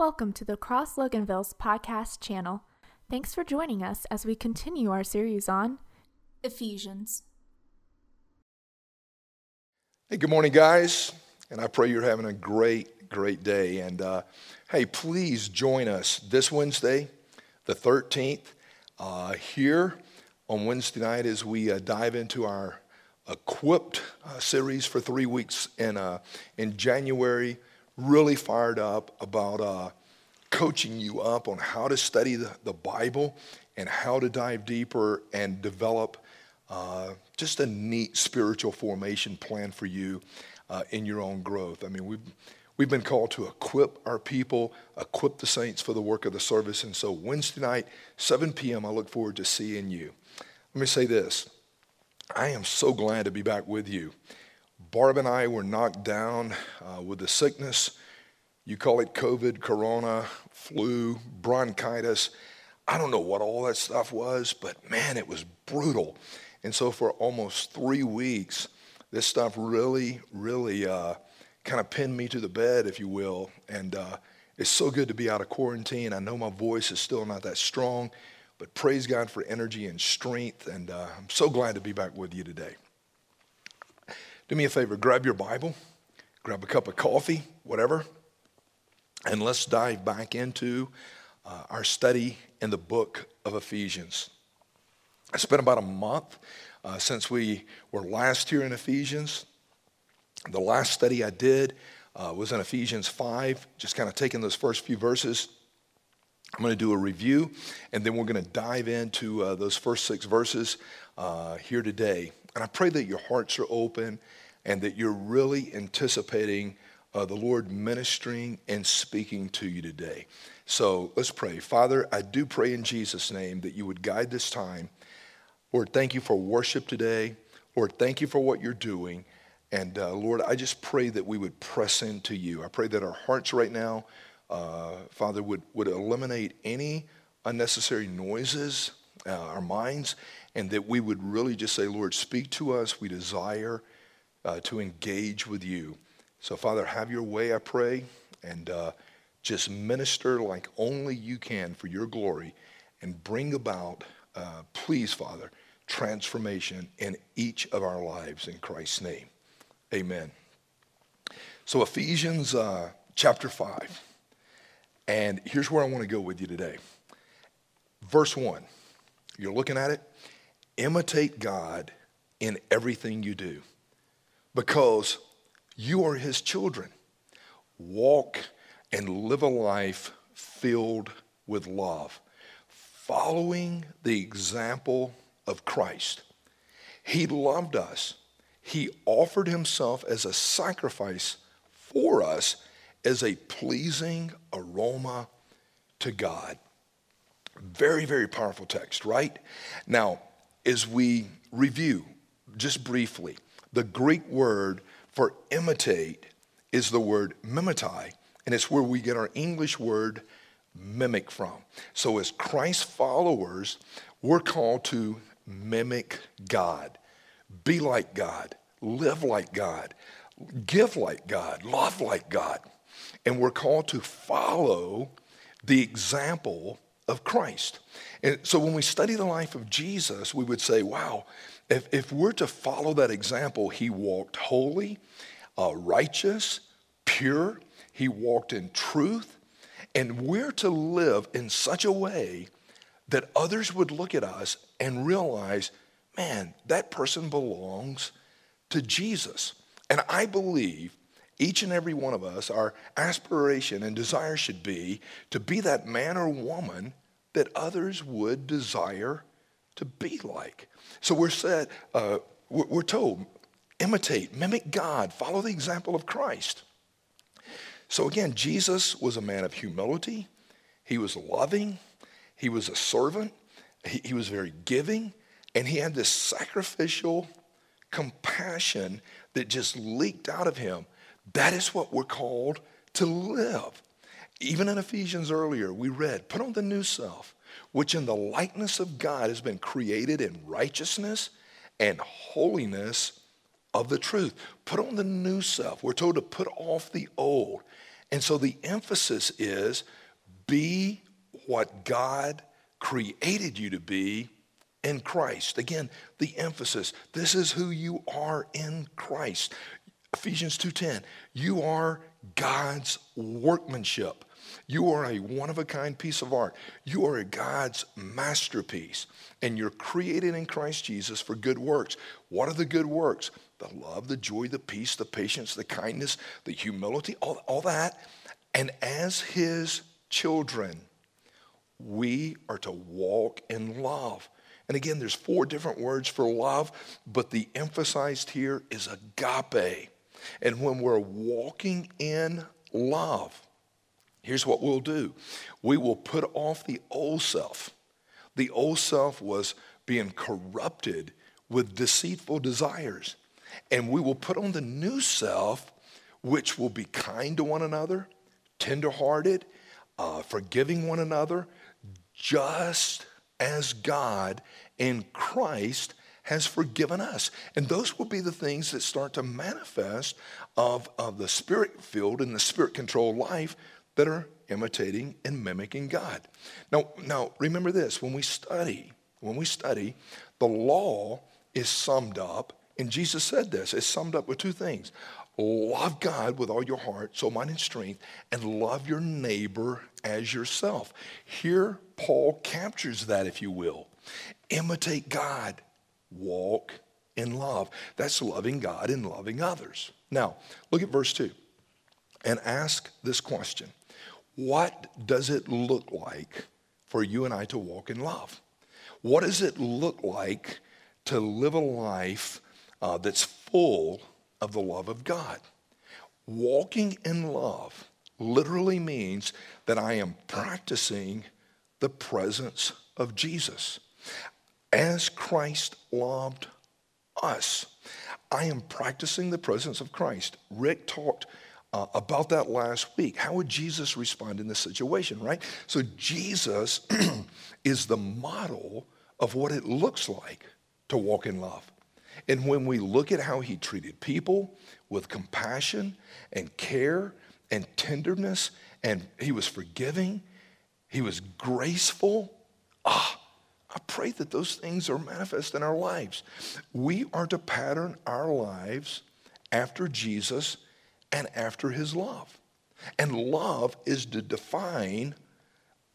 Welcome to the Cross Loganville's podcast channel. Thanks for joining us as we continue our series on Ephesians. Hey, good morning, guys. And I pray you're having a great, great day. And uh, hey, please join us this Wednesday, the 13th, uh, here on Wednesday night as we uh, dive into our Equipped uh, series for three weeks in, uh, in January really fired up about uh, coaching you up on how to study the, the, Bible and how to dive deeper and develop uh, just a neat spiritual formation plan for you uh, in your own growth. I mean, we've, we've been called to equip our people, equip the saints for the work of the service. And so, Wednesday night, 7 p.m., I look forward to seeing you. Let me say this I am so glad to be back with you. Barb and I were knocked down uh, with the sickness. You call it COVID, corona, flu, bronchitis. I don't know what all that stuff was, but man, it was brutal. And so for almost three weeks, this stuff really, really uh, kind of pinned me to the bed, if you will. And uh, it's so good to be out of quarantine. I know my voice is still not that strong, but praise God for energy and strength. And uh, I'm so glad to be back with you today. Do me a favor, grab your Bible, grab a cup of coffee, whatever, and let's dive back into uh, our study in the book of Ephesians. It's been about a month uh, since we were last here in Ephesians. The last study I did uh, was in Ephesians 5, just kind of taking those first few verses. I'm going to do a review, and then we're going to dive into uh, those first six verses uh, here today. And I pray that your hearts are open and that you're really anticipating uh, the Lord ministering and speaking to you today. So let's pray. Father, I do pray in Jesus' name that you would guide this time. Lord, thank you for worship today. Lord, thank you for what you're doing. And uh, Lord, I just pray that we would press into you. I pray that our hearts right now, uh, Father, would, would eliminate any unnecessary noises, uh, our minds, and that we would really just say, Lord, speak to us. We desire uh, to engage with you. So, Father, have your way, I pray, and uh, just minister like only you can for your glory and bring about, uh, please, Father, transformation in each of our lives in Christ's name. Amen. So, Ephesians uh, chapter 5. And here's where I want to go with you today. Verse 1. You're looking at it. Imitate God in everything you do because you are his children. Walk and live a life filled with love, following the example of Christ. He loved us. He offered himself as a sacrifice for us as a pleasing aroma to God. Very, very powerful text, right? Now, as we review just briefly, the Greek word for imitate is the word mimetai, and it's where we get our English word mimic from. So, as Christ followers, we're called to mimic God, be like God, live like God, give like God, love like God. And we're called to follow the example of Christ. And so when we study the life of Jesus, we would say, wow, if, if we're to follow that example, he walked holy, uh, righteous, pure, he walked in truth, and we're to live in such a way that others would look at us and realize, man, that person belongs to Jesus. And I believe each and every one of us, our aspiration and desire should be to be that man or woman that others would desire to be like. So we're said, uh, we're told, imitate, mimic God, follow the example of Christ. So again, Jesus was a man of humility. He was loving. He was a servant. He, he was very giving. And he had this sacrificial compassion that just leaked out of him. That is what we're called to live. Even in Ephesians earlier, we read, put on the new self, which in the likeness of God has been created in righteousness and holiness of the truth. Put on the new self. We're told to put off the old. And so the emphasis is be what God created you to be in Christ. Again, the emphasis. This is who you are in Christ. Ephesians 2:10. You are God's workmanship. You are a one of a kind piece of art. You are a God's masterpiece. And you're created in Christ Jesus for good works. What are the good works? The love, the joy, the peace, the patience, the kindness, the humility, all, all that. And as his children, we are to walk in love. And again, there's four different words for love, but the emphasized here is agape. And when we're walking in love, here's what we'll do we will put off the old self. The old self was being corrupted with deceitful desires. And we will put on the new self, which will be kind to one another, tenderhearted, uh, forgiving one another, just as God in Christ has forgiven us. And those will be the things that start to manifest of, of the spirit filled and the spirit controlled life that are imitating and mimicking God. Now, now remember this when we study, when we study, the law is summed up, and Jesus said this, it's summed up with two things. Love God with all your heart, soul, mind, and strength, and love your neighbor as yourself. Here, Paul captures that, if you will. Imitate God, walk in love. That's loving God and loving others. Now, look at verse 2 and ask this question What does it look like for you and I to walk in love? What does it look like to live a life uh, that's full of the love of God. Walking in love literally means that I am practicing the presence of Jesus. As Christ loved us, I am practicing the presence of Christ. Rick talked uh, about that last week. How would Jesus respond in this situation, right? So, Jesus is the model of what it looks like to walk in love. And when we look at how he treated people with compassion and care and tenderness, and he was forgiving, he was graceful. Ah, I pray that those things are manifest in our lives. We are to pattern our lives after Jesus and after his love. And love is to define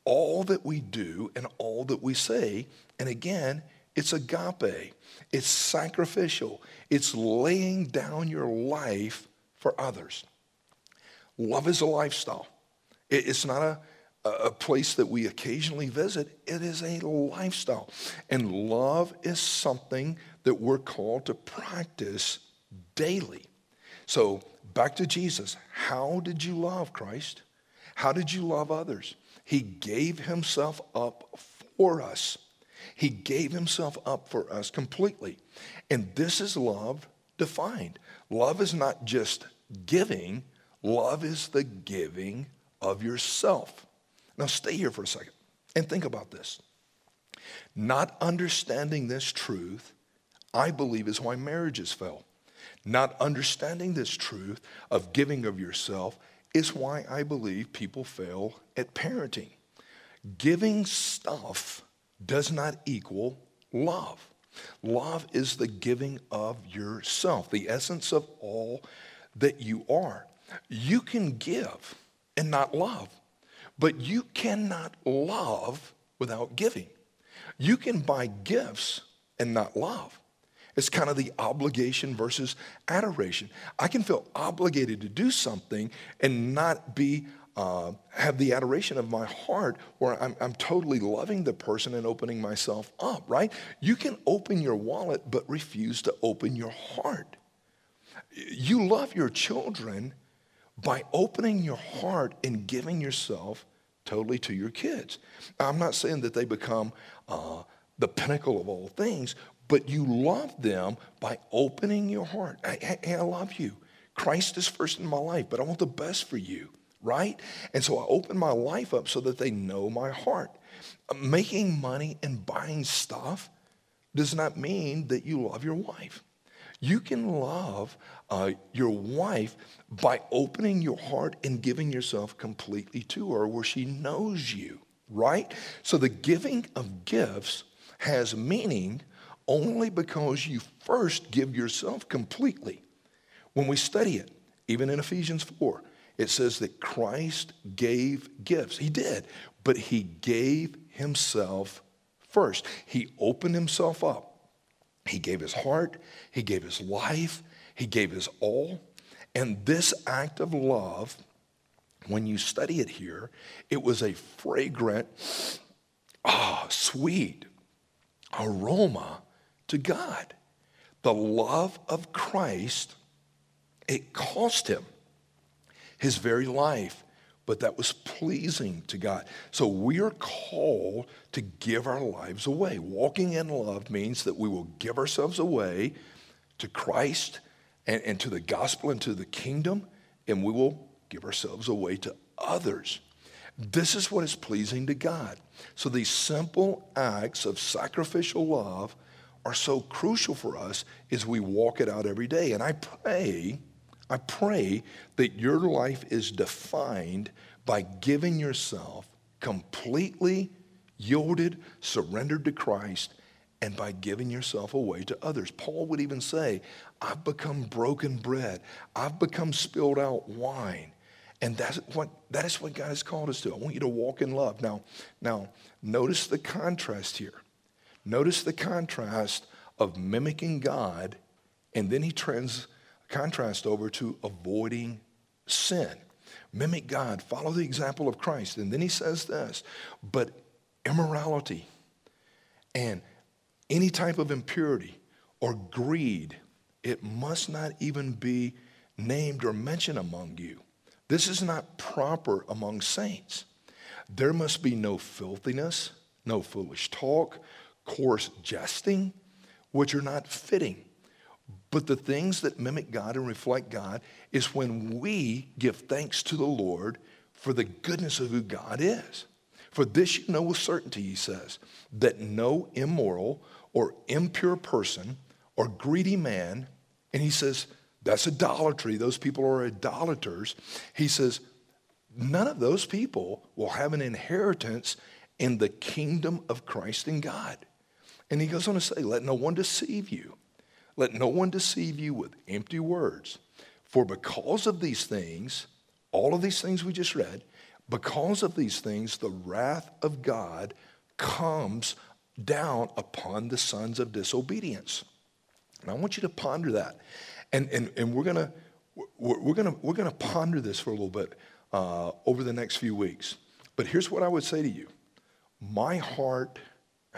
all that we do and all that we say. And again, it's agape, it's sacrificial, it's laying down your life for others. Love is a lifestyle, it's not a a place that we occasionally visit, it is a lifestyle. And love is something that we're called to practice daily. So, back to Jesus. How did you love Christ? How did you love others? He gave himself up for us. He gave himself up for us completely. And this is love defined. Love is not just giving, love is the giving of yourself. Now, stay here for a second and think about this. Not understanding this truth, I believe, is why marriages fail. Not understanding this truth of giving of yourself is why I believe people fail at parenting. Giving stuff does not equal love. Love is the giving of yourself, the essence of all that you are. You can give and not love, but you cannot love without giving. You can buy gifts and not love. It's kind of the obligation versus adoration. I can feel obligated to do something and not be uh, have the adoration of my heart where I'm, I'm totally loving the person and opening myself up, right? You can open your wallet but refuse to open your heart. You love your children by opening your heart and giving yourself totally to your kids. I'm not saying that they become uh, the pinnacle of all things, but you love them by opening your heart. Hey, hey, I love you. Christ is first in my life, but I want the best for you right? And so I open my life up so that they know my heart. Making money and buying stuff does not mean that you love your wife. You can love uh, your wife by opening your heart and giving yourself completely to her where she knows you, right? So the giving of gifts has meaning only because you first give yourself completely. When we study it, even in Ephesians 4, it says that Christ gave gifts. He did, but he gave himself first. He opened himself up. He gave his heart, he gave his life, he gave his all. And this act of love, when you study it here, it was a fragrant, ah, sweet aroma to God. The love of Christ, it cost him his very life, but that was pleasing to God. So we are called to give our lives away. Walking in love means that we will give ourselves away to Christ and, and to the gospel and to the kingdom, and we will give ourselves away to others. This is what is pleasing to God. So these simple acts of sacrificial love are so crucial for us as we walk it out every day. And I pray, I pray that your life is defined by giving yourself completely yielded, surrendered to Christ, and by giving yourself away to others. Paul would even say, I've become broken bread, I've become spilled out wine. And that's what, that is what God has called us to. I want you to walk in love. Now, now, notice the contrast here. Notice the contrast of mimicking God, and then he trans contrast over to avoiding sin. Mimic God, follow the example of Christ. And then he says this, but immorality and any type of impurity or greed, it must not even be named or mentioned among you. This is not proper among saints. There must be no filthiness, no foolish talk, coarse jesting, which are not fitting. But the things that mimic God and reflect God is when we give thanks to the Lord for the goodness of who God is. For this you know with certainty, he says, that no immoral or impure person or greedy man, and he says, that's idolatry. Those people are idolaters. He says, none of those people will have an inheritance in the kingdom of Christ and God. And he goes on to say, let no one deceive you. Let no one deceive you with empty words. For because of these things, all of these things we just read, because of these things, the wrath of God comes down upon the sons of disobedience. And I want you to ponder that. And, and, and we're going to we're, gonna, we're gonna ponder this for a little bit uh, over the next few weeks. But here's what I would say to you my heart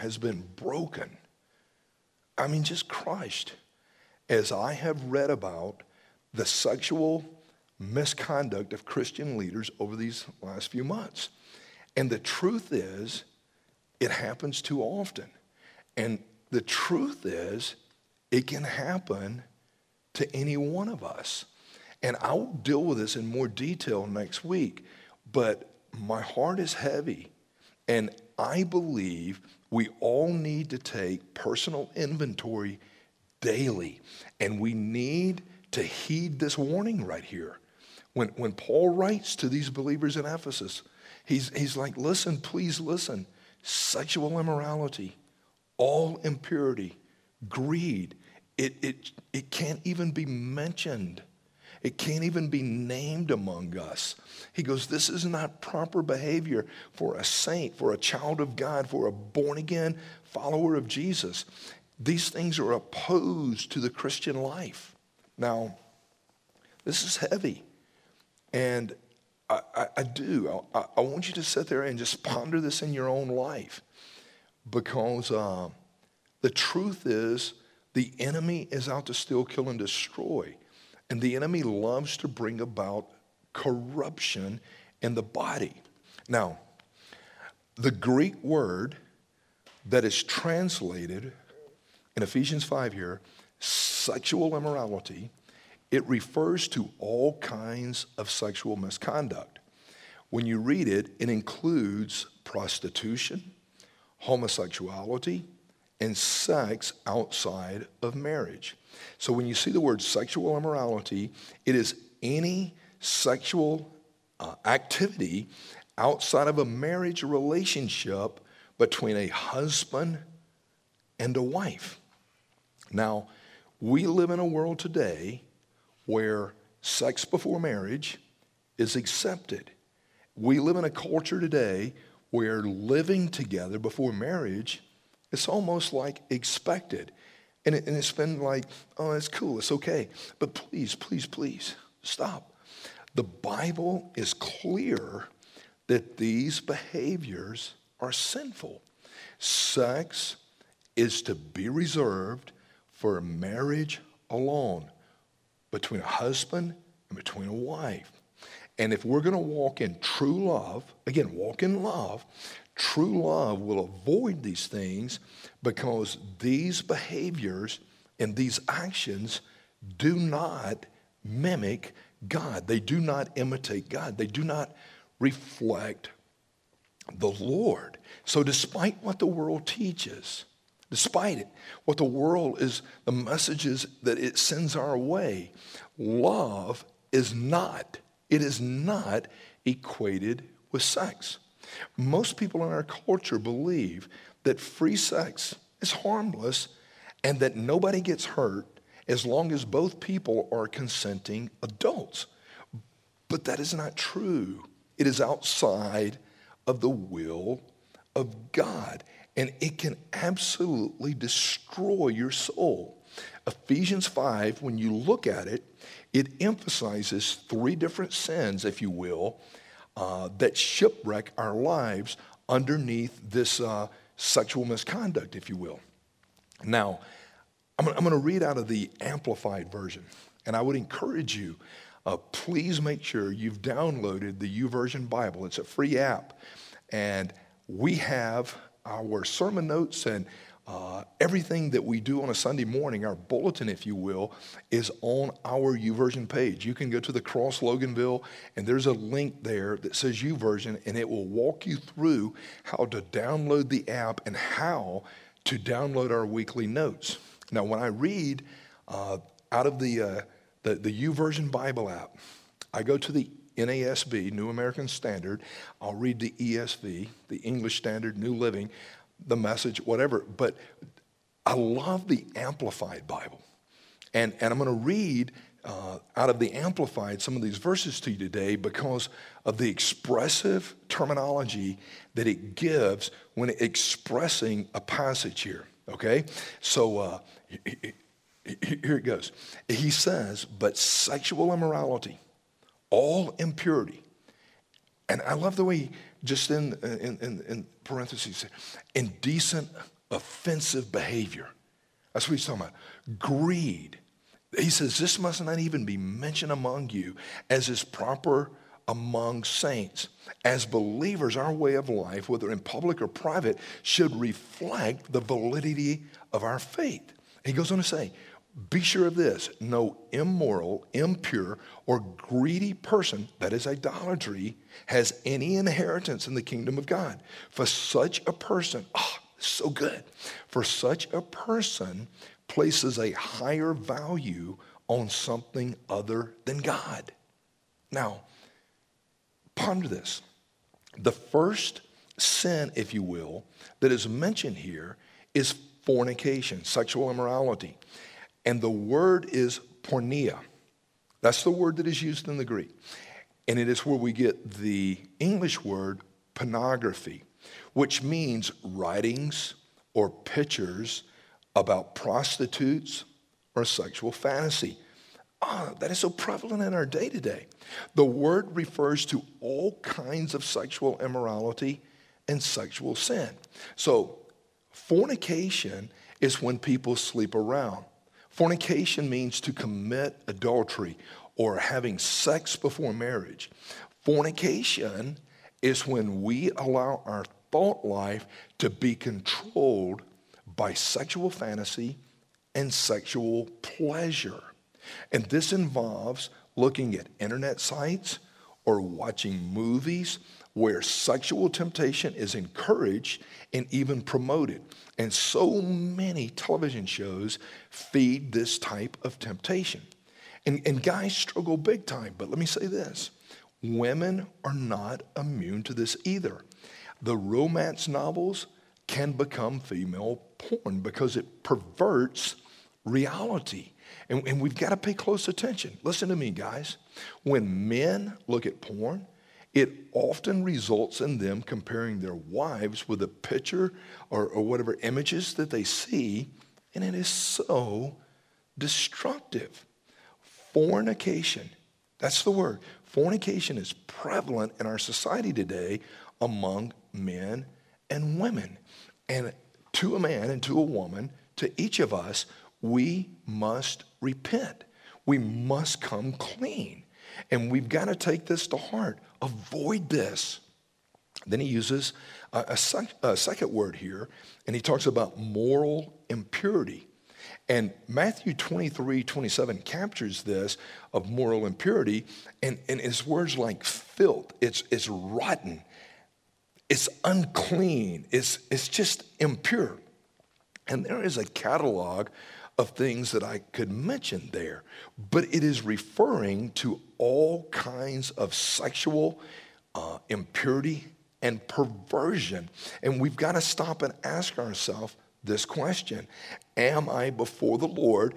has been broken. I mean, just crushed as I have read about the sexual misconduct of Christian leaders over these last few months. And the truth is, it happens too often. And the truth is, it can happen to any one of us. And I'll deal with this in more detail next week, but my heart is heavy. And I believe we all need to take personal inventory daily. And we need to heed this warning right here. When, when Paul writes to these believers in Ephesus, he's, he's like, listen, please listen. Sexual immorality, all impurity, greed, it, it, it can't even be mentioned. It can't even be named among us. He goes, This is not proper behavior for a saint, for a child of God, for a born again follower of Jesus. These things are opposed to the Christian life. Now, this is heavy. And I, I, I do. I, I, want you to sit there and just ponder this in your own life because uh, the truth is the enemy is out to steal, kill, and destroy. And the enemy loves to bring about corruption in the body. Now, the Greek word that is translated in Ephesians 5 here, sexual immorality, it refers to all kinds of sexual misconduct. When you read it, it includes prostitution, homosexuality, and sex outside of marriage. So when you see the word sexual immorality, it is any sexual uh, activity outside of a marriage relationship between a husband and a wife. Now, we live in a world today where sex before marriage is accepted. We live in a culture today where living together before marriage is almost like expected. And, it, and it's been like, oh, it's cool, it's okay. But please, please, please, stop. The Bible is clear that these behaviors are sinful. Sex is to be reserved for marriage alone between a husband and between a wife. And if we're going to walk in true love, again, walk in love, true love will avoid these things because these behaviors and these actions do not mimic God. They do not imitate God. They do not reflect the Lord. So, despite what the world teaches, despite it, what the world is, the messages that it sends our way, love is not, it is not equated with sex. Most people in our culture believe that free sex is harmless and that nobody gets hurt as long as both people are consenting adults. But that is not true. It is outside of the will of God, and it can absolutely destroy your soul. Ephesians 5, when you look at it, it emphasizes three different sins, if you will, uh, that shipwreck our lives underneath this uh, sexual misconduct, if you will. Now, I'm, I'm going to read out of the Amplified version, and I would encourage you. Uh, please make sure you've downloaded the YouVersion Bible. It's a free app. And we have our sermon notes and uh, everything that we do on a Sunday morning, our bulletin, if you will, is on our YouVersion page. You can go to the Cross Loganville, and there's a link there that says YouVersion, and it will walk you through how to download the app and how to download our weekly notes. Now, when I read uh, out of the, uh, the, the Bible app, I go to the NASB, New American Standard. I'll read the ESV, the English Standard, New Living the message, whatever. But I love the Amplified Bible. And, and I'm going to read uh, out of the Amplified some of these verses to you today because of the expressive terminology that it gives when expressing a passage here. Okay? So uh, here it goes. He says, but sexual immorality, all impurity. And I love the way just in, in, in, in parentheses, indecent, offensive behavior. That's what he's talking about. Greed. He says this must not even be mentioned among you as is proper among saints. As believers, our way of life, whether in public or private, should reflect the validity of our faith. He goes on to say, be sure of this no immoral, impure, or greedy person, that is idolatry, has any inheritance in the kingdom of God. For such a person, oh, so good. For such a person places a higher value on something other than God. Now, ponder this. The first sin, if you will, that is mentioned here is fornication, sexual immorality. And the word is porneia. That's the word that is used in the Greek. And it is where we get the English word pornography, which means writings or pictures about prostitutes or sexual fantasy. Oh, that is so prevalent in our day to day. The word refers to all kinds of sexual immorality and sexual sin. So, fornication is when people sleep around. Fornication means to commit adultery or having sex before marriage. Fornication is when we allow our thought life to be controlled by sexual fantasy and sexual pleasure. And this involves looking at internet sites or watching movies where sexual temptation is encouraged and even promoted. And so many television shows feed this type of temptation. And, and guys struggle big time. But let me say this women are not immune to this either. The romance novels can become female porn because it perverts reality. And, and we've got to pay close attention. Listen to me, guys. When men look at porn, it often results in them comparing their wives with a picture or, or whatever images that they see, and it is so destructive. Fornication, that's the word. Fornication is prevalent in our society today among men and women. And to a man and to a woman, to each of us, we must repent. We must come clean. And we've got to take this to heart. Avoid this. Then he uses a, a, sec, a, second word here, and he talks about moral impurity. And Matthew 23, 27 captures this of moral impurity, and, and it's words like filth, it's, it's rotten, it's unclean, it's, it's just impure. And there is a catalog of things that I could mention there, but it is referring to all kinds of sexual uh, impurity and perversion. And we've got to stop and ask ourselves this question Am I before the Lord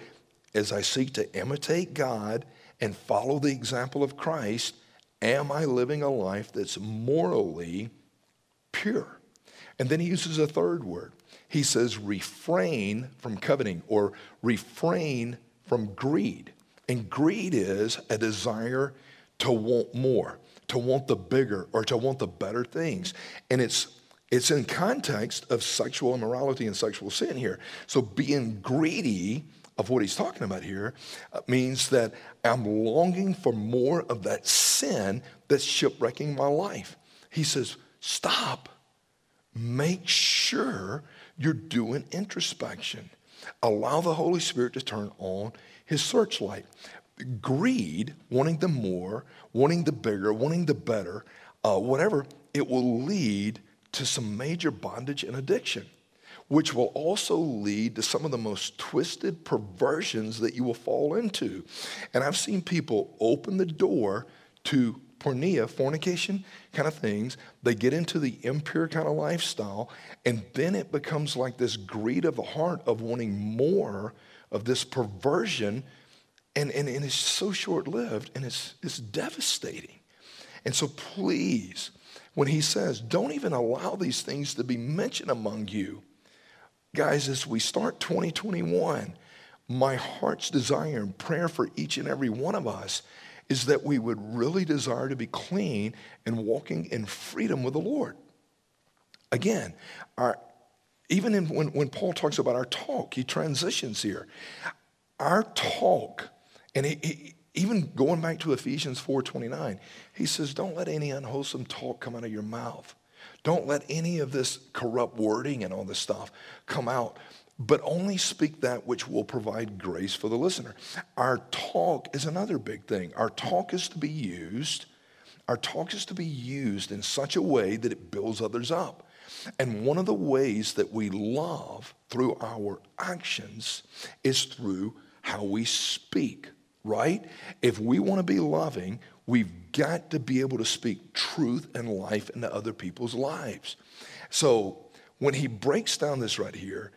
as I seek to imitate God and follow the example of Christ? Am I living a life that's morally pure? And then he uses a third word he says, refrain from coveting or refrain from greed. And greed is a desire to want more, to want the bigger or to want the better things. And it's it's in context of sexual immorality and sexual sin here. So being greedy of what he's talking about here uh, means that I'm longing for more of that sin that's shipwrecking my life. He says, stop. Make sure you're doing introspection. Allow the Holy Spirit to turn on his searchlight. Greed, wanting the more, wanting the bigger, wanting the better, uh, whatever, it will lead to some major bondage and addiction, which will also lead to some of the most twisted perversions that you will fall into. And I've seen people open the door to porneia, fornication kind of things. They get into the impure kind of lifestyle, and then it becomes like this greed of the heart of wanting more of this perversion, and, and, and it's so short lived and it's, it's devastating. And so, please, when he says, don't even allow these things to be mentioned among you, guys, as we start 2021, my heart's desire and prayer for each and every one of us is that we would really desire to be clean and walking in freedom with the Lord. Again, our, even in, when, when Paul talks about our talk, he transitions here. Our talk, and he, he, even going back to Ephesians 4:29, he says, "Don't let any unwholesome talk come out of your mouth. Don't let any of this corrupt wording and all this stuff come out but only speak that which will provide grace for the listener. Our talk is another big thing. Our talk is to be used, our talk is to be used in such a way that it builds others up. And one of the ways that we love through our actions is through how we speak, right? If we want to be loving, we've got to be able to speak truth and life into other people's lives. So when he breaks down this right here,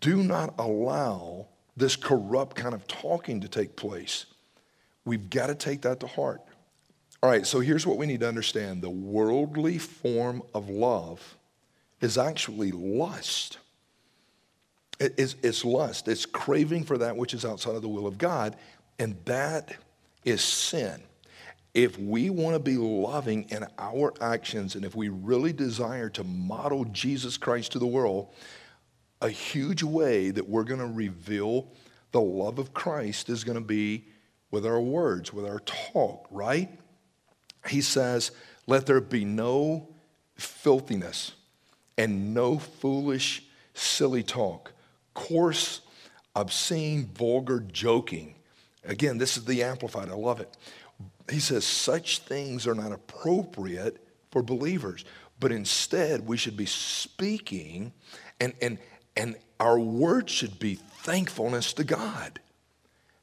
do not allow this corrupt kind of talking to take place. We've got to take that to heart. All right, so here's what we need to understand the worldly form of love is actually lust. It's, it's lust, it's craving for that which is outside of the will of God, and that is sin. If we want to be loving in our actions, and if we really desire to model Jesus Christ to the world, a huge way that we're going to reveal the love of Christ is going to be with our words, with our talk, right? He says, Let there be no filthiness and no foolish, silly talk, coarse, obscene, vulgar joking. Again, this is the Amplified. I love it. He says, Such things are not appropriate for believers. But instead, we should be speaking, and, and, and our word should be thankfulness to God.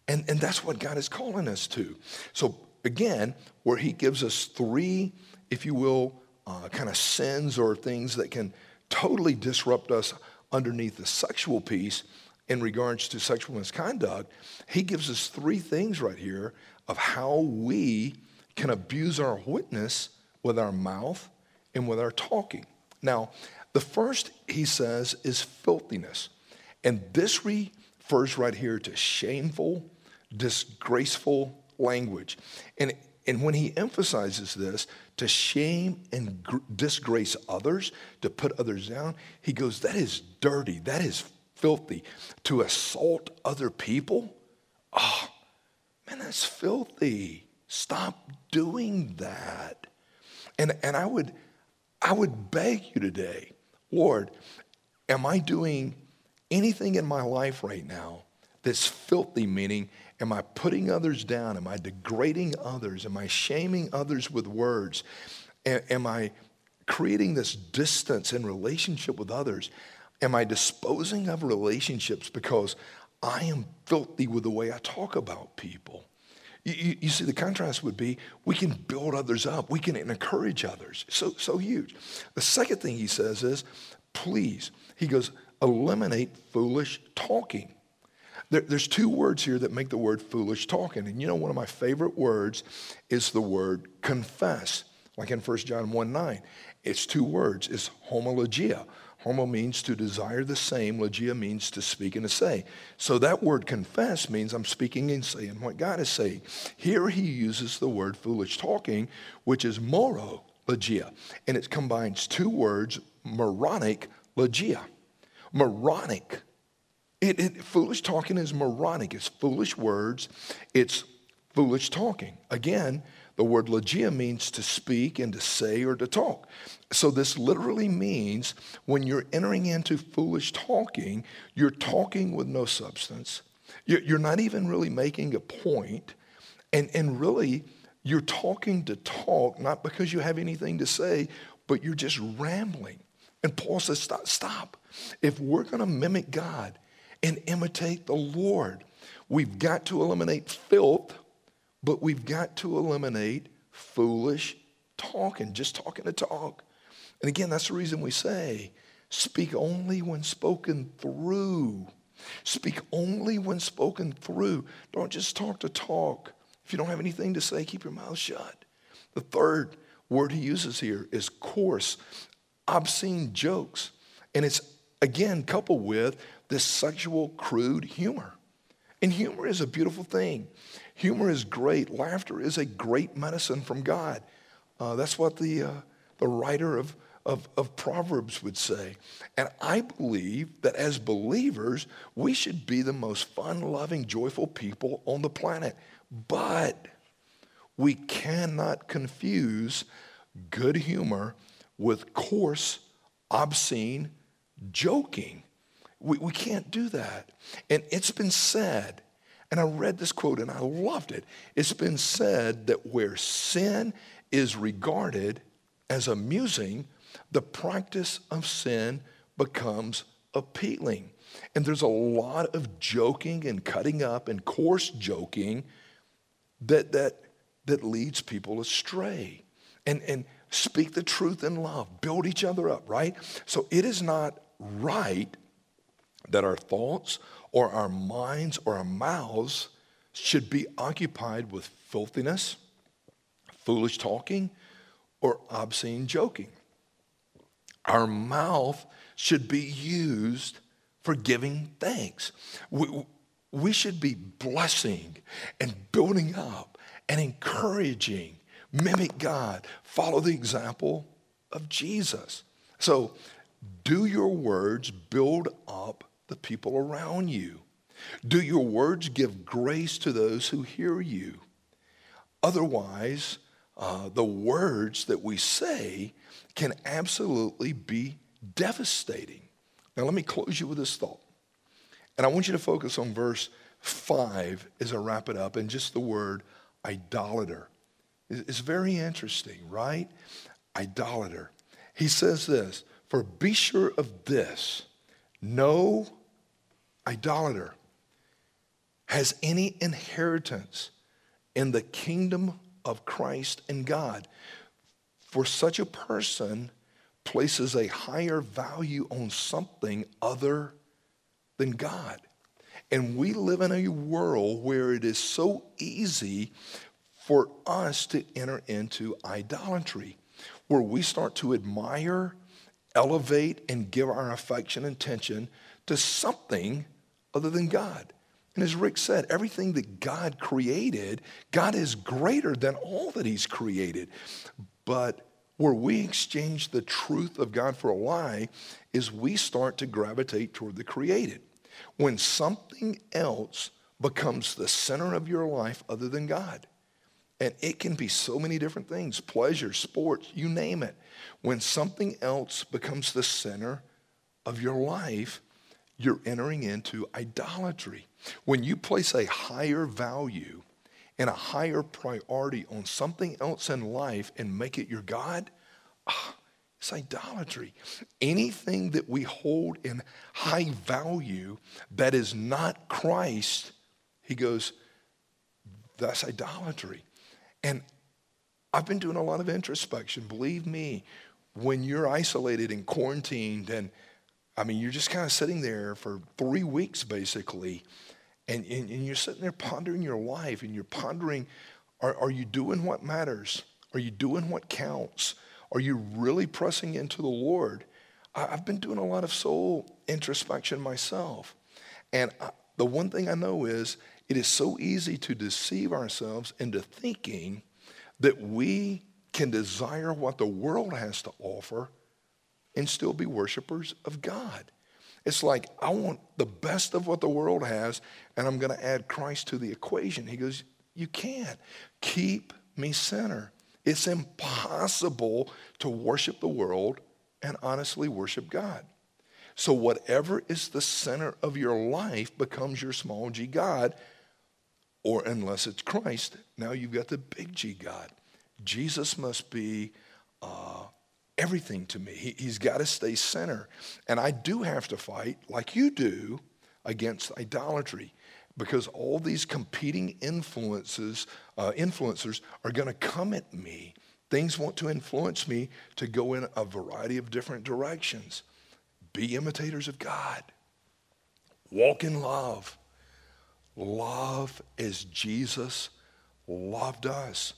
And, and that's what God is calling us to. So, again, where He gives us three, if you will, uh, kind of sins or things that can totally disrupt us underneath the sexual piece in regards to sexual misconduct, He gives us three things right here of how we can abuse our witness with our mouth and with our talking. Now, the first, he says, is filthiness. And this refers right here to shameful, disgraceful language. And, and when he emphasizes this, to shame and gr- disgrace others, to put others down, he goes, that is dirty, that is filthy. To assault other people, oh, man, that's filthy. Stop doing that. And, and I, would, I would beg you today, Lord, am I doing anything in my life right now that's filthy, meaning, am I putting others down? Am I degrading others? Am I shaming others with words? am I creating this distance in relationship with others? Am I disposing of relationships because I am filthy with the way I talk about people? You, you, you, see, the contrast would be we can build others up, we can encourage others. So, so huge. The second thing he says is, please, he goes, eliminate foolish talking. There, there's two words here that make the word foolish talking. And you know, one of my favorite words is the word confess, like in 1 John 1 9. It's two words, it's homologia. Homo means to desire the same, logia means to speak and to say. So that word confess means I'm speaking and saying what God is saying. Here he uses the word foolish talking, which is moro, logia. And it combines two words, moronic, logia. Moronic. It, it, foolish talking is moronic. It's foolish words. It's foolish talking. Again, the word logia means to speak and to say or to talk. So this literally means when you're entering into foolish talking, you're talking with no substance. You're not even really making a point, and, and really, you're talking to talk, not because you have anything to say, but you're just rambling. And Paul says, stop, stop. If we're going to mimic God and imitate the Lord, we've got to eliminate filth, but we've got to eliminate foolish talking, just talking to talk. And again, that's the reason we say, speak only when spoken through. Speak only when spoken through. Don't just talk to talk. If you don't have anything to say, keep your mouth shut. The third word he uses here is coarse, obscene jokes. And it's again coupled with this sexual, crude humor. And humor is a beautiful thing. Humor is great. Laughter is a great medicine from God. Uh, that's what the, uh, the writer of, of, of Proverbs would say. And I believe that as believers, we should be the most fun loving, joyful people on the planet. But we cannot confuse good humor with coarse, obscene joking. We, we can't do that. And it's been said, and I read this quote and I loved it. It's been said that where sin is regarded as amusing, the practice of sin becomes appealing. And there's a lot of joking and cutting up and coarse joking that, that, that leads people astray. And, and speak the truth in love, build each other up, right? So it is not right that our thoughts or our minds or our mouths should be occupied with filthiness, foolish talking, or obscene joking. Our mouth should be used for giving thanks. We, we should be blessing and building up and encouraging, mimic God, follow the example of Jesus. So, do your words build up the people around you? Do your words give grace to those who hear you? Otherwise, uh, the words that we say can absolutely be devastating. Now, let me close you with this thought. And I want you to focus on verse 5 as I wrap it up and just the word idolater. It's very interesting, right? idolater. He says this For be sure of this no idolater has any inheritance in the kingdom of Christ and God. For such a person places a higher value on something other than God. And we live in a world where it is so easy for us to enter into idolatry, where we start to admire, elevate, and give our affection and attention to something other than God. And as Rick said, everything that God created, God is greater than all that He's created. But where we exchange the truth of God for a lie is we start to gravitate toward the created. When something else becomes the center of your life other than God. And it can be so many different things pleasure, sports, you name it. When something else becomes the center of your life, you're entering into idolatry. When you place a higher value and a higher priority on something else in life and make it your God, ah, it's idolatry. Anything that we hold in high value that is not Christ, he goes, that's idolatry. And I've been doing a lot of introspection. Believe me, when you're isolated and quarantined, and I mean, you're just kind of sitting there for three weeks basically, and, and, and you're sitting there pondering your life and you're pondering are, are you doing what matters? Are you doing what counts? Are you really pressing into the Lord? I, have been doing a lot of soul introspection myself. And I, the one thing I know is it is so easy to deceive ourselves into thinking that we can desire what the world has to offer and still be worshipers of God. It's like, I want the best of what the world has, and I'm going to add Christ to the equation. He goes, You can't. Keep me center. It's impossible to worship the world and honestly worship God. So, whatever is the center of your life becomes your small g God, or unless it's Christ, now you've got the big G God. Jesus must be uh, everything to me. He, he's got to stay center. And I do have to fight, like you do, against idolatry because all these competing influences, uh, influencers are going to come at me. Things want to influence me to go in a variety of different directions. Be imitators of God. Walk in love. Love as Jesus loved us.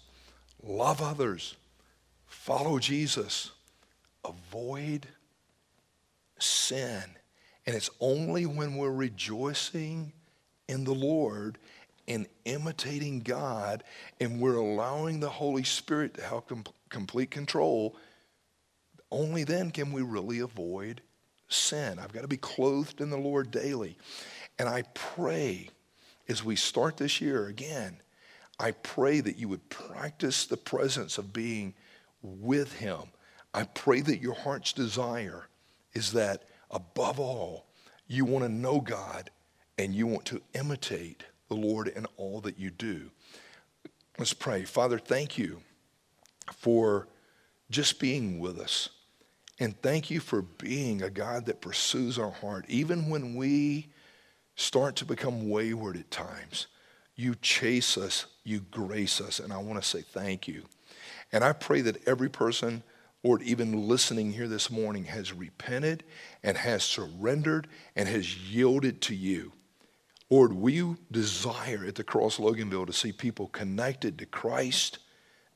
Love others. Follow Jesus. Avoid sin. And it's only when we're rejoicing in the Lord and imitating God, and we're allowing the Holy Spirit to help com- complete control, only then can we really avoid sin. I've got to be clothed in the Lord daily. And I pray as we start this year again, I pray that you would practice the presence of being with Him. I pray that your heart's desire is that above all, you want to know God and you want to imitate the Lord in all that you do. Let's pray. Father, thank you for just being with us. And thank you for being a God that pursues our heart. Even when we start to become wayward at times, you chase us, you grace us. And I want to say thank you. And I pray that every person, Lord, even listening here this morning, has repented and has surrendered and has yielded to you. Lord, we desire at the Cross Loganville to see people connected to Christ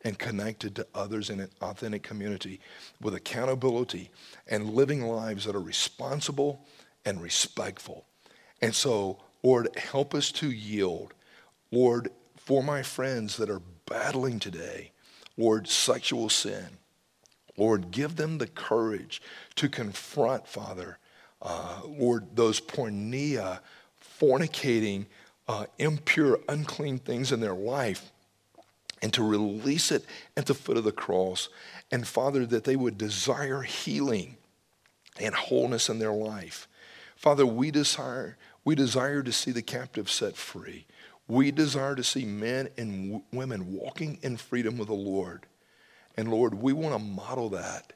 and connected to others in an authentic community with accountability and living lives that are responsible and respectful. And so, Lord, help us to yield. Lord, for my friends that are battling today, Lord, sexual sin, Lord, give them the courage to confront, Father, uh, Lord, those porneia fornicating, uh, impure, unclean things in their life and to release it at the foot of the cross. And Father, that they would desire healing and wholeness in their life. Father, we desire, we desire to see the captive set free. We desire to see men and w- women walking in freedom with the Lord. And Lord, we want to model that.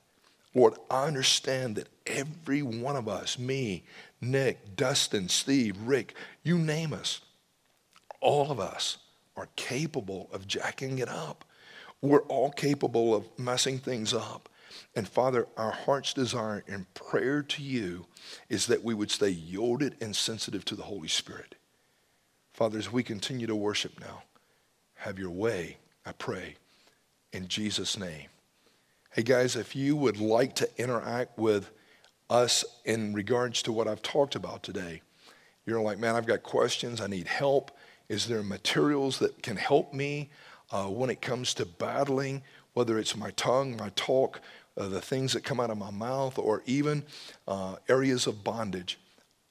Lord, I understand that every one of us, me, Nick, Dustin, Steve, Rick, you name us, all of us are capable of jacking it up. We're all capable of messing things up. And Father, our heart's desire and prayer to you is that we would stay yielded and sensitive to the Holy Spirit. Father, as we continue to worship now, have your way, I pray, in Jesus' name. Hey guys, if you would like to interact with us in regards to what I've talked about today, you're like, man, I've got questions, I need help. Is there materials that can help me uh, when it comes to battling, whether it's my tongue, my talk, uh, the things that come out of my mouth, or even uh, areas of bondage?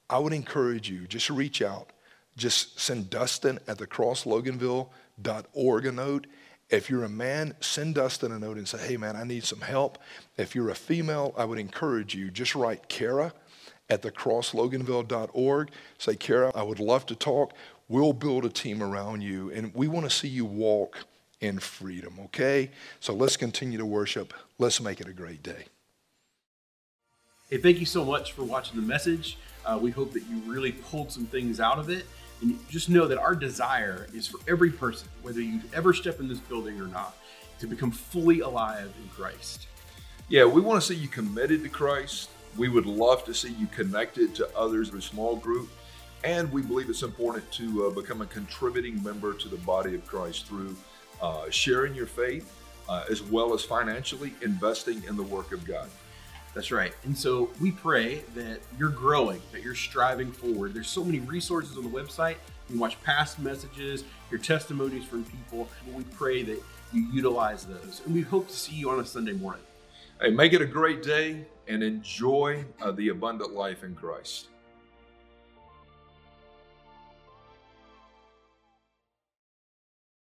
I would encourage you, just reach out. Just send Dustin at the crossloganville.org a note. If you're a man, send Dustin a note and say, hey, man, I need some help. If you're a female, I would encourage you, just write Kara at the crossloganville.org. Say, Kara, I would love to talk. We'll build a team around you, and we want to see you walk in freedom, okay? So let's continue to worship. Let's make it a great day. Hey, thank you so much for watching the message. Uh, we hope that you really pulled some things out of it. And just know that our desire is for every person, whether you ever step in this building or not, to become fully alive in Christ. Yeah, we want to see you committed to Christ. We would love to see you connected to others in a small group. And we believe it's important to uh, become a contributing member to the body of Christ through uh, sharing your faith uh, as well as financially investing in the work of God. That's right. And so we pray that you're growing, that you're striving forward. There's so many resources on the website. You can watch past messages, your testimonies from people. We pray that you utilize those. And we hope to see you on a Sunday morning. Hey, make it a great day and enjoy uh, the abundant life in Christ.